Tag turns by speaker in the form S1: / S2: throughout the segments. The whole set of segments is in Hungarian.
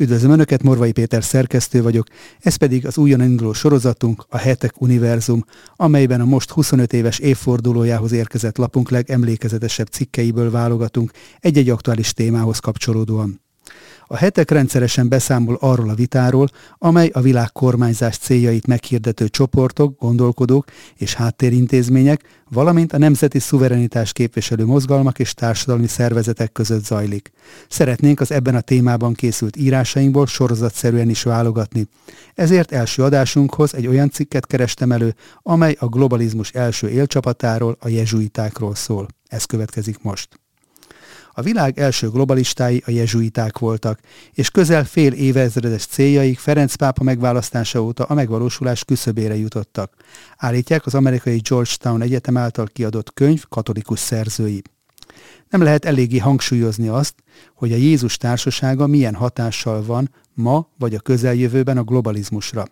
S1: Üdvözlöm Önöket, Morvai Péter szerkesztő vagyok, ez pedig az újon induló sorozatunk, a Hetek Univerzum, amelyben a most 25 éves évfordulójához érkezett lapunk legemlékezetesebb cikkeiből válogatunk egy-egy aktuális témához kapcsolódóan. A hetek rendszeresen beszámol arról a vitáról, amely a világ kormányzás céljait meghirdető csoportok, gondolkodók és háttérintézmények, valamint a nemzeti szuverenitás képviselő mozgalmak és társadalmi szervezetek között zajlik. Szeretnénk az ebben a témában készült írásainkból sorozatszerűen is válogatni. Ezért első adásunkhoz egy olyan cikket kerestem elő, amely a globalizmus első élcsapatáról, a jezsuitákról szól. Ez következik most. A világ első globalistái a jezsuiták voltak, és közel fél évezredes céljaik Ferenc pápa megválasztása óta a megvalósulás küszöbére jutottak. Állítják az amerikai Georgetown Egyetem által kiadott könyv katolikus szerzői. Nem lehet eléggé hangsúlyozni azt, hogy a Jézus társasága milyen hatással van ma vagy a közeljövőben a globalizmusra.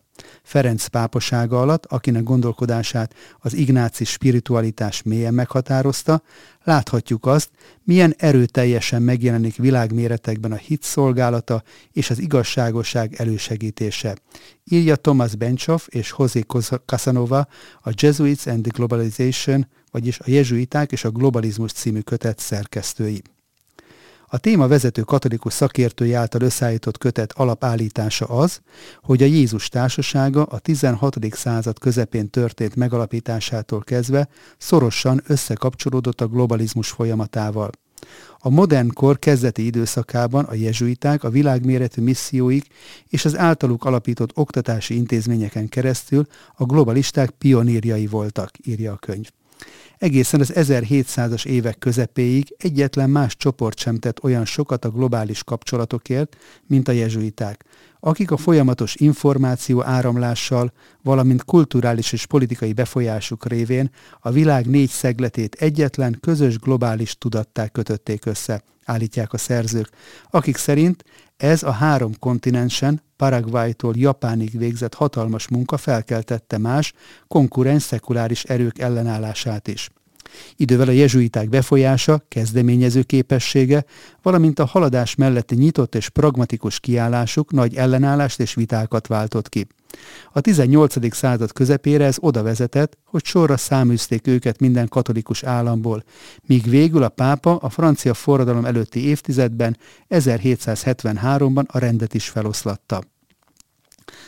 S1: Ferenc pápasága alatt, akinek gondolkodását az ignáci spiritualitás mélyen meghatározta, láthatjuk azt, milyen erőteljesen megjelenik világméretekben a hit szolgálata és az igazságosság elősegítése. Írja Thomas Benchoff és José Casanova a Jesuits and the Globalization, vagyis a jezsuiták és a globalizmus című kötet szerkesztői. A téma vezető katolikus szakértői által összeállított kötet alapállítása az, hogy a Jézus társasága a 16. század közepén történt megalapításától kezdve szorosan összekapcsolódott a globalizmus folyamatával. A modern kor kezdeti időszakában a jezsuiták a világméretű misszióik és az általuk alapított oktatási intézményeken keresztül a globalisták pionírjai voltak, írja a könyv. Egészen az 1700-as évek közepéig egyetlen más csoport sem tett olyan sokat a globális kapcsolatokért, mint a jezsuiták, akik a folyamatos információ áramlással, valamint kulturális és politikai befolyásuk révén a világ négy szegletét egyetlen közös globális tudatták kötötték össze, állítják a szerzők, akik szerint ez a három kontinensen, Paraguaytól Japánig végzett hatalmas munka felkeltette más, konkurens szekuláris erők ellenállását is. Idővel a jezsuiták befolyása, kezdeményező képessége, valamint a haladás melletti nyitott és pragmatikus kiállásuk nagy ellenállást és vitákat váltott ki. A 18. század közepére ez oda vezetett, hogy sorra száműzték őket minden katolikus államból, míg végül a pápa a francia forradalom előtti évtizedben, 1773-ban a rendet is feloszlatta.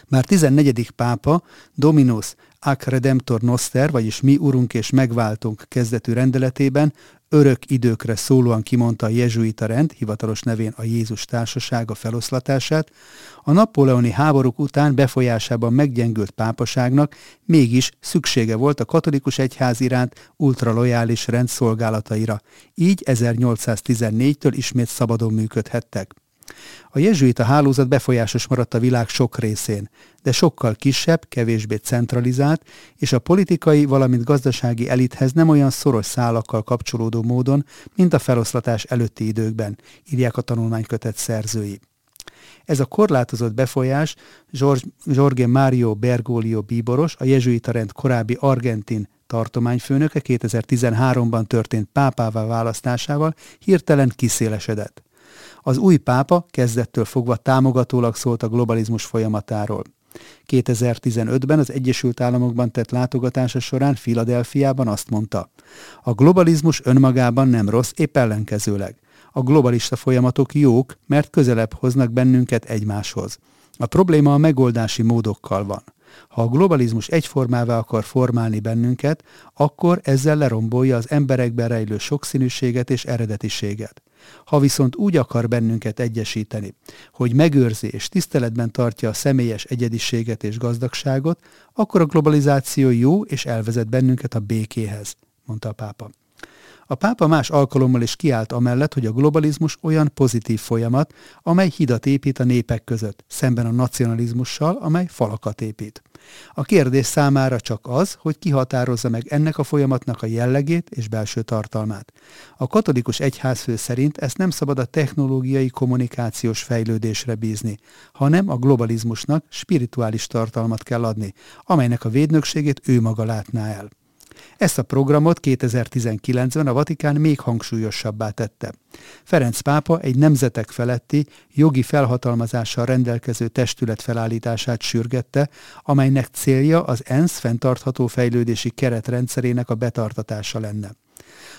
S1: Már 14. pápa, Dominus Ac Redemptor Noster, vagyis Mi Urunk és Megváltunk kezdetű rendeletében örök időkre szólóan kimondta a jezsuita rend, hivatalos nevén a Jézus társasága feloszlatását, a napóleoni háborúk után befolyásában meggyengült pápaságnak mégis szüksége volt a katolikus egyház iránt ultralojális rendszolgálataira, így 1814-től ismét szabadon működhettek. A jezsuita hálózat befolyásos maradt a világ sok részén, de sokkal kisebb, kevésbé centralizált, és a politikai, valamint gazdasági elithez nem olyan szoros szálakkal kapcsolódó módon, mint a feloszlatás előtti időkben, írják a tanulmánykötet szerzői. Ez a korlátozott befolyás Jorge Mario Bergoglio bíboros, a jezsuita rend korábbi argentin tartományfőnöke 2013-ban történt pápává választásával hirtelen kiszélesedett. Az új pápa kezdettől fogva támogatólag szólt a globalizmus folyamatáról. 2015-ben az Egyesült Államokban tett látogatása során Filadelfiában azt mondta, a globalizmus önmagában nem rossz, épp ellenkezőleg. A globalista folyamatok jók, mert közelebb hoznak bennünket egymáshoz. A probléma a megoldási módokkal van. Ha a globalizmus egyformává akar formálni bennünket, akkor ezzel lerombolja az emberekben rejlő sokszínűséget és eredetiséget. Ha viszont úgy akar bennünket egyesíteni, hogy megőrzi és tiszteletben tartja a személyes egyediséget és gazdagságot, akkor a globalizáció jó és elvezet bennünket a békéhez, mondta a pápa. A pápa más alkalommal is kiállt amellett, hogy a globalizmus olyan pozitív folyamat, amely hidat épít a népek között, szemben a nacionalizmussal, amely falakat épít. A kérdés számára csak az, hogy kihatározza meg ennek a folyamatnak a jellegét és belső tartalmát. A katolikus egyházfő szerint ezt nem szabad a technológiai kommunikációs fejlődésre bízni, hanem a globalizmusnak spirituális tartalmat kell adni, amelynek a védnökségét ő maga látná el. Ezt a programot 2019-ben a Vatikán még hangsúlyosabbá tette. Ferenc pápa egy nemzetek feletti, jogi felhatalmazással rendelkező testület felállítását sürgette, amelynek célja az ENSZ fenntartható fejlődési keretrendszerének a betartatása lenne.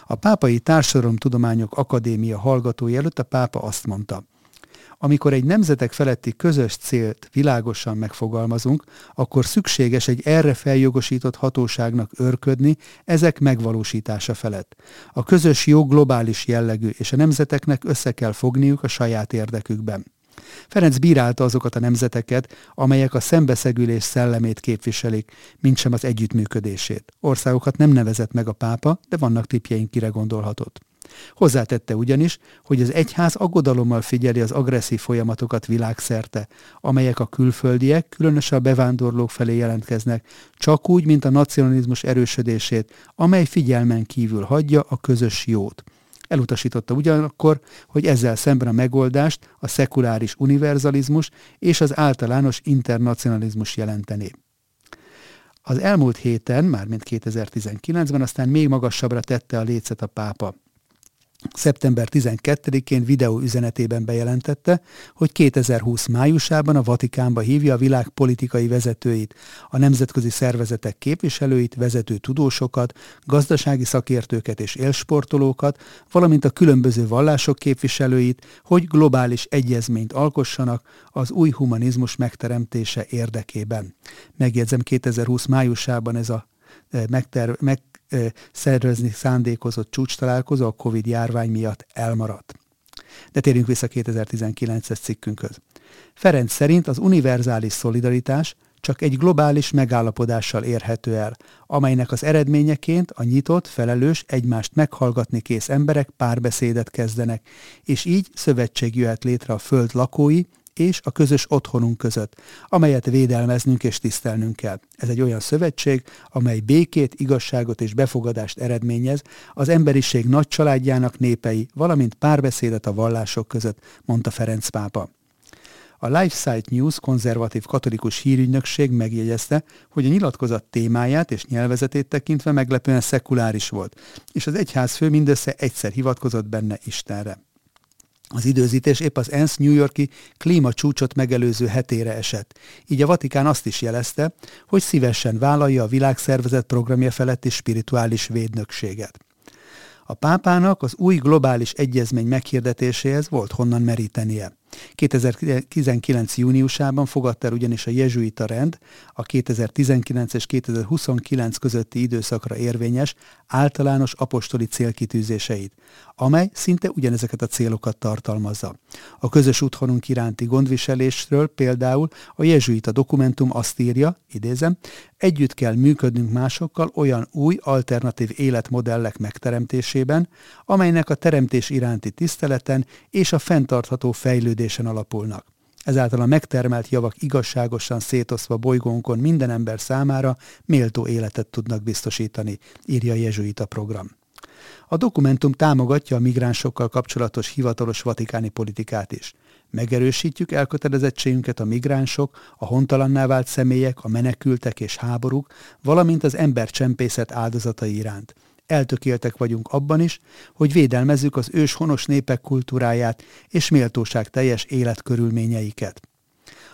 S1: A Pápai Társadalomtudományok Akadémia hallgatói előtt a pápa azt mondta, amikor egy nemzetek feletti közös célt világosan megfogalmazunk, akkor szükséges egy erre feljogosított hatóságnak örködni ezek megvalósítása felett. A közös jó globális jellegű, és a nemzeteknek össze kell fogniuk a saját érdekükben. Ferenc bírálta azokat a nemzeteket, amelyek a szembeszegülés szellemét képviselik, mint sem az együttműködését. Országokat nem nevezett meg a pápa, de vannak tipjeink, kire gondolhatott. Hozzátette ugyanis, hogy az egyház aggodalommal figyeli az agresszív folyamatokat világszerte, amelyek a külföldiek, különösen a bevándorlók felé jelentkeznek, csak úgy, mint a nacionalizmus erősödését, amely figyelmen kívül hagyja a közös jót. Elutasította ugyanakkor, hogy ezzel szemben a megoldást a szekuláris univerzalizmus és az általános internacionalizmus jelentené. Az elmúlt héten, mármint 2019-ben aztán még magasabbra tette a lécet a pápa szeptember 12-én videó üzenetében bejelentette, hogy 2020 májusában a Vatikánba hívja a világ politikai vezetőit, a nemzetközi szervezetek képviselőit, vezető tudósokat, gazdasági szakértőket és élsportolókat, valamint a különböző vallások képviselőit, hogy globális egyezményt alkossanak az új humanizmus megteremtése érdekében. Megjegyzem, 2020 májusában ez a eh, megter- meg szervezni szándékozott csúcs találkozó a Covid járvány miatt elmaradt. De térjünk vissza 2019-es cikkünkhöz. Ferenc szerint az univerzális szolidaritás csak egy globális megállapodással érhető el, amelynek az eredményeként a nyitott, felelős, egymást meghallgatni kész emberek párbeszédet kezdenek, és így szövetség jöhet létre a föld lakói és a közös otthonunk között, amelyet védelmeznünk és tisztelnünk kell. Ez egy olyan szövetség, amely békét, igazságot és befogadást eredményez az emberiség nagy családjának népei, valamint párbeszédet a vallások között, mondta Ferenc pápa. A LifeSite News konzervatív katolikus hírügynökség megjegyezte, hogy a nyilatkozat témáját és nyelvezetét tekintve meglepően szekuláris volt, és az egyházfő mindössze egyszer hivatkozott benne Istenre. Az időzítés épp az ENSZ New Yorki klímacsúcsot megelőző hetére esett. Így a Vatikán azt is jelezte, hogy szívesen vállalja a világszervezet programja feletti spirituális védnökséget. A pápának az új globális egyezmény meghirdetéséhez volt honnan merítenie. 2019. júniusában fogadta el ugyanis a jezsuita rend a 2019 és 2029 közötti időszakra érvényes általános apostoli célkitűzéseit, amely szinte ugyanezeket a célokat tartalmazza. A közös úthonunk iránti gondviselésről például a jezsuita dokumentum azt írja, idézem, együtt kell működnünk másokkal olyan új alternatív életmodellek megteremtésében, amelynek a teremtés iránti tiszteleten és a fenntartható fejlődésen alapulnak. Ezáltal a megtermelt javak igazságosan szétoszva bolygónkon minden ember számára méltó életet tudnak biztosítani, írja jezsuita program. A dokumentum támogatja a migránsokkal kapcsolatos hivatalos vatikáni politikát is. Megerősítjük elkötelezettségünket a migránsok, a hontalanná vált személyek, a menekültek és háborúk, valamint az embercsempészet áldozatai iránt. Eltökéltek vagyunk abban is, hogy védelmezzük az őshonos népek kultúráját és méltóság teljes életkörülményeiket.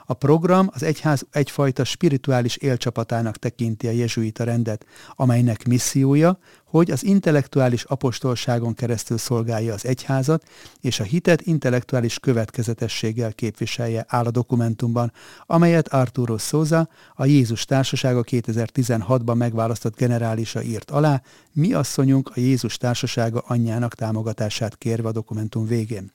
S1: A program az egyház egyfajta spirituális élcsapatának tekinti a jezsuita rendet, amelynek missziója, hogy az intellektuális apostolságon keresztül szolgálja az egyházat, és a hitet intellektuális következetességgel képviselje áll a dokumentumban, amelyet Arturo Souza, a Jézus Társasága 2016-ban megválasztott generálisa írt alá, mi asszonyunk a Jézus Társasága anyjának támogatását kérve a dokumentum végén.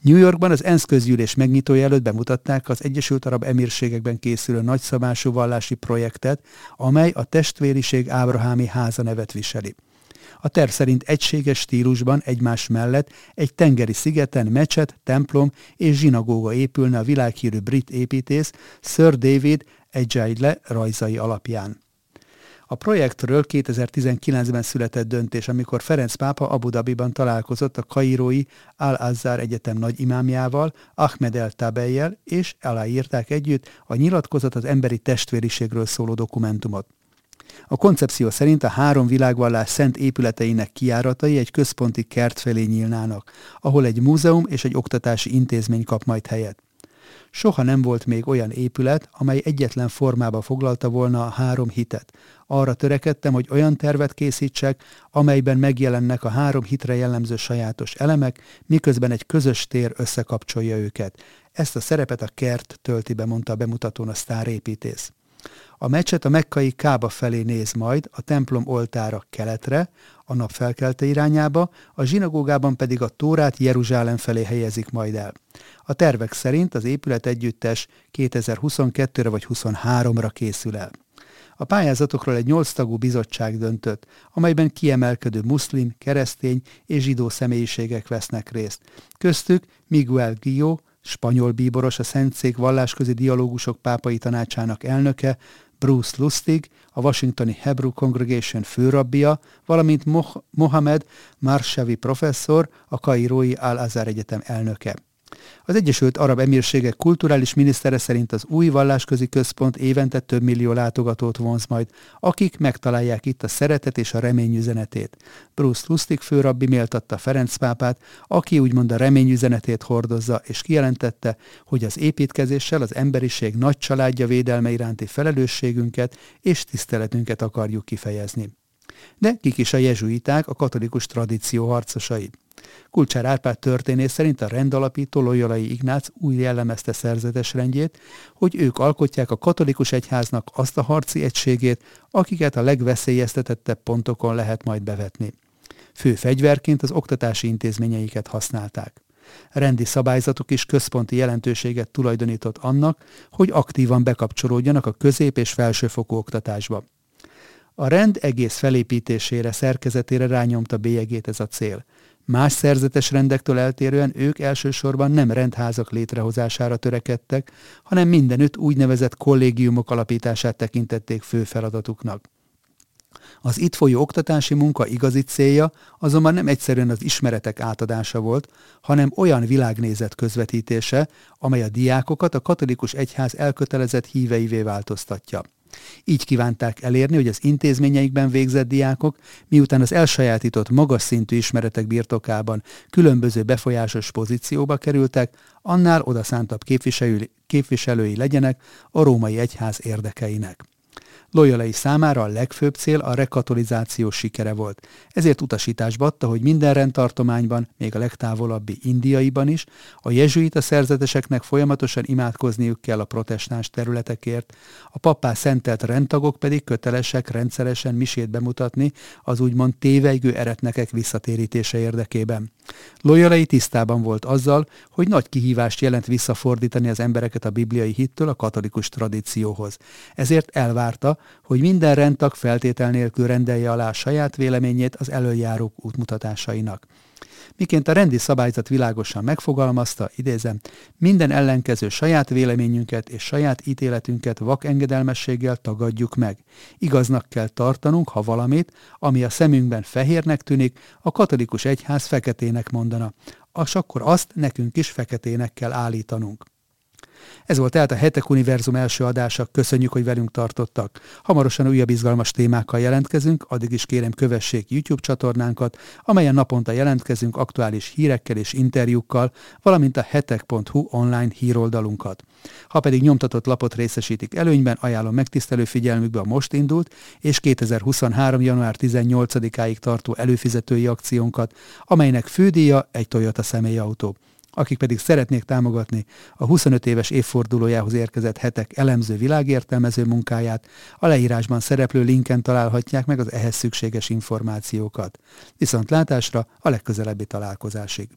S1: New Yorkban az ENSZ közgyűlés megnyitója előtt bemutatták az Egyesült Arab Emírségekben készülő nagyszabású vallási projektet, amely a testvériség Ábrahámi háza nevet viseli. A terv szerint egységes stílusban egymás mellett egy tengeri szigeten mecset, templom és zsinagóga épülne a világhírű brit építész Sir David Ejaidle rajzai alapján. A projektről 2019-ben született döntés, amikor Ferenc pápa Abu Dhabiban találkozott a kairói Al-Azzar Egyetem nagy imámjával, Ahmed el Tabejjel, és aláírták együtt a nyilatkozat az emberi testvériségről szóló dokumentumot. A koncepció szerint a három világvallás szent épületeinek kiáratai egy központi kert felé nyílnának, ahol egy múzeum és egy oktatási intézmény kap majd helyet. Soha nem volt még olyan épület, amely egyetlen formába foglalta volna a három hitet. Arra törekedtem, hogy olyan tervet készítsek, amelyben megjelennek a három hitre jellemző sajátos elemek, miközben egy közös tér összekapcsolja őket. Ezt a szerepet a kert tölti be, mondta a bemutatón a sztárépítész. A meccset a mekkai Kába felé néz majd, a templom oltára keletre, a nap felkelte irányába, a zsinagógában pedig a Tórát Jeruzsálem felé helyezik majd el. A tervek szerint az épület együttes 2022-re vagy 23-ra készül el. A pályázatokról egy nyolc tagú bizottság döntött, amelyben kiemelkedő muszlim, keresztény és zsidó személyiségek vesznek részt. Köztük Miguel Guilló, spanyol bíboros, a Szentszék vallásközi dialógusok pápai tanácsának elnöke, Bruce Lustig, a Washingtoni Hebrew Congregation főrabbia, valamint Mohamed Marshavi professzor, a Kairói Al-Azhar Egyetem elnöke. Az Egyesült Arab Emírségek kulturális minisztere szerint az új vallásközi központ évente több millió látogatót vonz majd, akik megtalálják itt a szeretet és a remény üzenetét. Bruce Lustig főrabbi méltatta Ferenc pápát, aki úgymond a remény üzenetét hordozza, és kijelentette, hogy az építkezéssel az emberiség nagy családja védelme iránti felelősségünket és tiszteletünket akarjuk kifejezni. De kik is a jezsuiták, a katolikus tradíció harcosai? Kulcsár Árpád történész szerint a rendalapító Loyolai Ignác úgy jellemezte szerzetes rendjét, hogy ők alkotják a katolikus egyháznak azt a harci egységét, akiket a legveszélyeztetettebb pontokon lehet majd bevetni. Fő fegyverként az oktatási intézményeiket használták. Rendi szabályzatok is központi jelentőséget tulajdonított annak, hogy aktívan bekapcsolódjanak a közép- és felsőfokú oktatásba. A rend egész felépítésére, szerkezetére rányomta bélyegét ez a cél – Más szerzetes rendektől eltérően ők elsősorban nem rendházak létrehozására törekedtek, hanem mindenütt úgynevezett kollégiumok alapítását tekintették fő feladatuknak. Az itt folyó oktatási munka igazi célja azonban nem egyszerűen az ismeretek átadása volt, hanem olyan világnézet közvetítése, amely a diákokat a katolikus egyház elkötelezett híveivé változtatja. Így kívánták elérni, hogy az intézményeikben végzett diákok, miután az elsajátított magas szintű ismeretek birtokában különböző befolyásos pozícióba kerültek, annál odaszántabb képviselői, legyenek a római egyház érdekeinek. Loyolai számára a legfőbb cél a rekatolizáció sikere volt. Ezért utasításba adta, hogy minden rendtartományban, még a legtávolabbi indiaiban is, a jezsuita szerzeteseknek folyamatosan imádkozniuk kell a protestáns területekért, a pappá szentelt rendtagok pedig kötelesek rendszeresen misét bemutatni az úgymond tévejgő eretnekek visszatérítése érdekében. Loyolai tisztában volt azzal, hogy nagy kihívást jelent visszafordítani az embereket a bibliai hittől a katolikus tradícióhoz. Ezért elvárta, hogy minden rendtag feltétel nélkül rendelje alá saját véleményét az előjárók útmutatásainak. Miként a rendi szabályzat világosan megfogalmazta, idézem, minden ellenkező saját véleményünket és saját ítéletünket vak engedelmességgel tagadjuk meg. Igaznak kell tartanunk, ha valamit, ami a szemünkben fehérnek tűnik, a katolikus egyház feketének mondana. És akkor azt nekünk is feketének kell állítanunk. Ez volt tehát a Hetek Univerzum első adása. Köszönjük, hogy velünk tartottak. Hamarosan újabb izgalmas témákkal jelentkezünk, addig is kérem kövessék YouTube csatornánkat, amelyen naponta jelentkezünk aktuális hírekkel és interjúkkal, valamint a hetek.hu online híroldalunkat. Ha pedig nyomtatott lapot részesítik előnyben, ajánlom megtisztelő figyelmükbe a most indult és 2023. január 18-áig tartó előfizetői akciónkat, amelynek fődíja egy Toyota személyautó akik pedig szeretnék támogatni a 25 éves évfordulójához érkezett hetek elemző világértelmező munkáját, a leírásban szereplő linken találhatják meg az ehhez szükséges információkat. Viszont látásra a legközelebbi találkozásig.